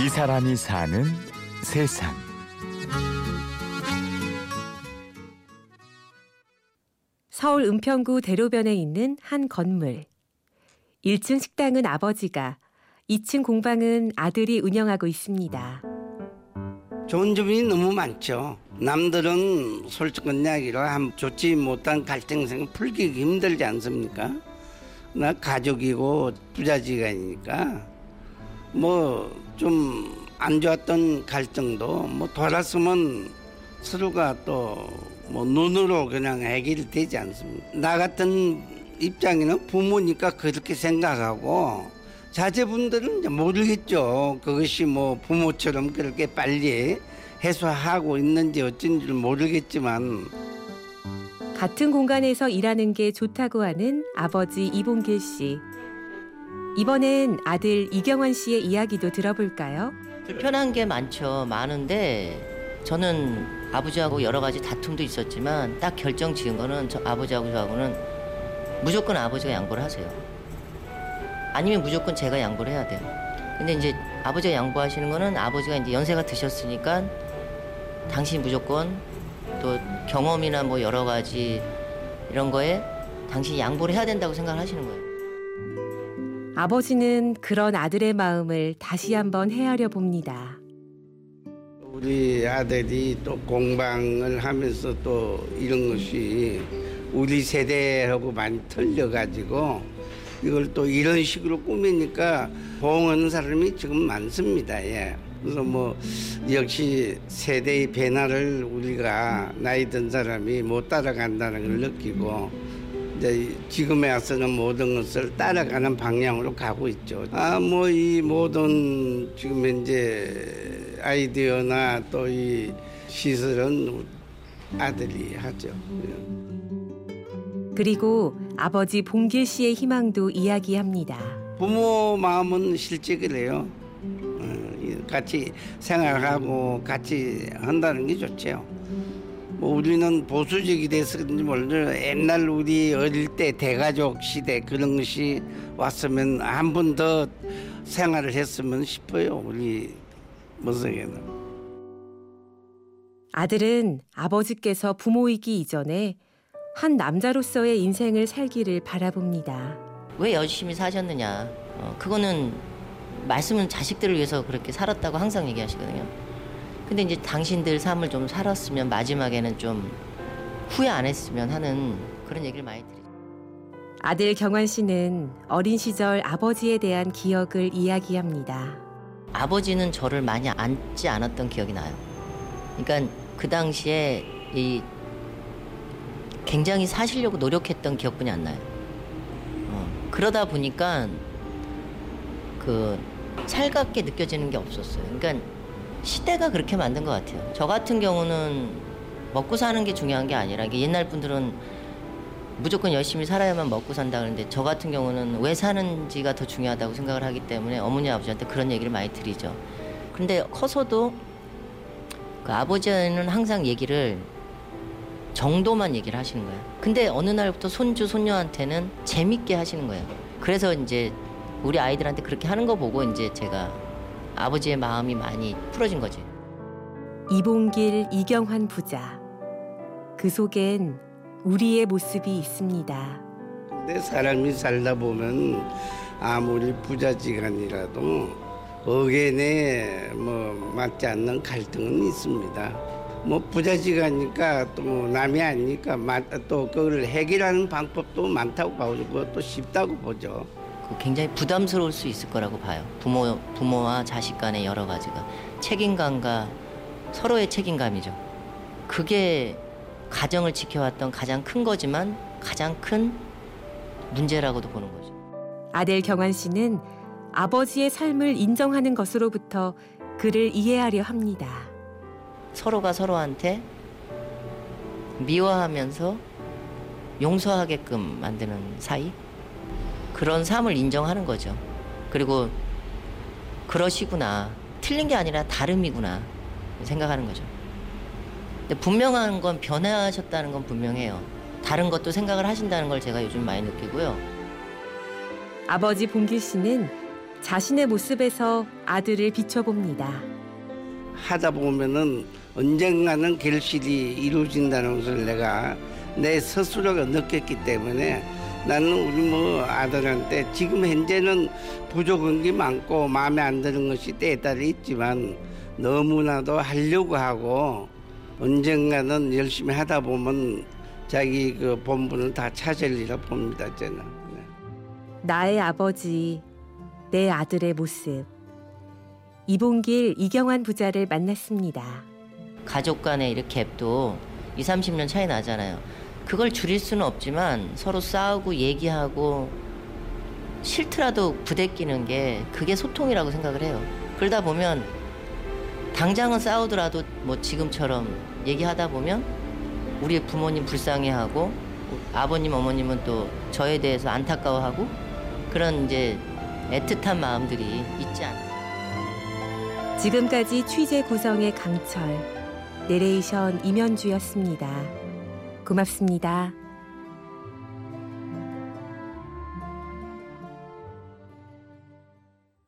이 사람이 사는 세상. 서울 은평구 대로변에 있는 한 건물. 1층 식당은 아버지가, 2층 공방은 아들이 운영하고 있습니다. 좋은 점이 너무 많죠. 남들은 솔직한 이야기로 한 좋지 못한 갈등생을 풀기 힘들지 않습니까? 나 가족이고 부자지간이니까 뭐 좀 안 좋았던 갈등도 뭐 돌았으면 서로가 또 뭐 눈으로 그냥 해결되지 않습니까? 나 같은 입장에는 부모니까 그렇게 생각하고 자제분들은 이제 모르겠죠. 그것이 뭐 부모처럼 그렇게 빨리 해소하고 있는지 어쩐지 모르겠지만 같은 공간에서 일하는 게 좋다고 하는 아버지 이봉길 씨. 이번엔 아들 이경환 씨의 이야기도 들어볼까요? 불편한 게 많죠. 많은데 저는 아버지하고 여러 가지 다툼도 있었지만 딱 결정 지은 거는 저 아버지하고 저하고는 무조건 아버지가 양보를 하세요. 아니면 무조건 제가 양보를 해야 돼요. 근데 이제 아버지가 양보하시는 거는 아버지가 이제 연세가 드셨으니까 당신 무조건 또 경험이나 뭐 여러 가지 이런 거에 당신이 양보를 해야 된다고 생각을 하시는 거예요. 아버지는 그런 아들의 마음을 다시 한번 헤아려 봅니다. 우리 아들이 또 공방을 하면서 또 이런 것이 우리 세대하고 많이 틀려가지고 이걸 또 이런 식으로 꾸미니까 보응하는 사람이 지금 많습니다. 예. 그래서 뭐 역시 세대의 변화를 우리가 나이 든 사람이 못 따라간다는 걸 느끼고 이제 지금에 와서는 모든 것을 따라가는 방향으로 가고 있죠. 아 뭐 이 모든 지금 현재 아이디어나 또 이 시설은 아들이 하죠. 그리고 아버지 봉길 씨의 희망도 이야기합니다. 부모 마음은 실제 그래요. 어, 같이 생활하고 같이 한다는 게 좋죠. 뭐 우리는 보수적이 돼서 그런지 몰라도 옛날 우리 어릴 때 대가족 시대 그런 것이 왔으면 한 번 더 생활을 했으면 싶어요. 우리 모성에는. 아들은 아버지께서 부모이기 이전에 한 남자로서의 인생을 살기를 바라봅니다. 왜 열심히 사셨느냐? 어, 그거는 말씀은 자식들을 위해서 그렇게 살았다고 항상 얘기하시거든요. 근데 이제 당신들 삶을 좀 살았으면 마지막에는 좀 후회 안 했으면 하는 그런 얘기를 많이 드리죠. 아들 경환 씨는 어린 시절 아버지에 대한 기억을 이야기합니다. 아버지는 저를 많이 안지 않았던 기억이 나요. 그러니까 그 당시에 이 굉장히 사시려고 노력했던 기억뿐이 안 나요. 어, 그러다 보니까 그 살갑게 느껴지는 게 없었어요. 그러니까 시대가 그렇게 만든 것 같아요. 저 같은 경우는 먹고 사는 게 중요한 게 아니라 이게 옛날 분들은 무조건 열심히 살아야만 먹고 산다 그러는데 저 같은 경우는 왜 사는지가 더 중요하다고 생각을 하기 때문에 어머니 아버지한테 그런 얘기를 많이 드리죠. 근데 커서도 그 아버지는 항상 얘기를 정도만 얘기를 하시는 거예요. 근데 어느 날부터 손주 손녀한테는 재밌게 하시는 거예요. 그래서 이제 우리 아이들한테 그렇게 하는 거 보고 이제 제가 아버지의 마음이 많이 풀어진 거지. 이봉길 이경환 부자. 그 속엔 우리의 모습이 있습니다. 근데 사람이 살다 보면 아무리 부자지간이라도 의견에 뭐 맞지 않는 갈등은 있습니다. 뭐 부자지간이니까 또 뭐 남이 아니니까 또 그걸 해결하는 방법도 많다고 보고 또 쉽다고 보죠. 그 굉장히 부담스러울 수 있을 거라고 봐요. 부모 부모와 자식 간의 여러 가지가 책임감과 서로의 책임감이죠. 그게 가정을 지켜왔던 가장 큰 거지만 가장 큰 문제라고도 보는 거죠. 아들 경환 씨는 아버지의 삶을 인정하는 것으로부터 그를 이해하려 합니다. 서로가 서로한테 미워하면서 용서하게끔 만드는 사이 그런 삶을 인정하는 거죠. 그리고 그러시구나 틀린 게 아니라 다름이구나 생각하는 거죠. 근데 분명한 건 변화하셨다는 건 분명해요. 다른 것도 생각을 하신다는 걸 제가 요즘 많이 느끼고요. 아버지 봉길 씨는 자신의 모습에서 아들을 비춰봅니다. 하다 보면은 언젠가는 결실이 이루어진다는 것을 내가 내 스스로가 느꼈기 때문에 나는 우리 뭐 아들한테 지금 현재는 부족한 게 많고 마음에 안 드는 것이 때에 따라 있지만 너무나도 하려고 하고 언젠가는 열심히 하다 보면 자기 그 본분을 다 찾으리라 봅니다 저는. 네. 나의 아버지, 내 아들의 모습. 이봉길 이경환 부자를 만났습니다. 가족 간의 이렇게 갭도 2, 30년 차이 나잖아요. 그걸 줄일 수는 없지만 서로 싸우고 얘기하고 싫더라도 부대끼는 게 그게 소통이라고 생각을 해요. 그러다 보면 당장은 싸우더라도 뭐 지금처럼 얘기하다 보면 우리 부모님 불쌍해하고 아버님 어머님은 또 저에 대해서 안타까워하고 그런 이제 애틋한 마음들이 있지 않나. 지금까지 취재 구성의 강철, 내레이션 임현주였습니다. 고맙습니다.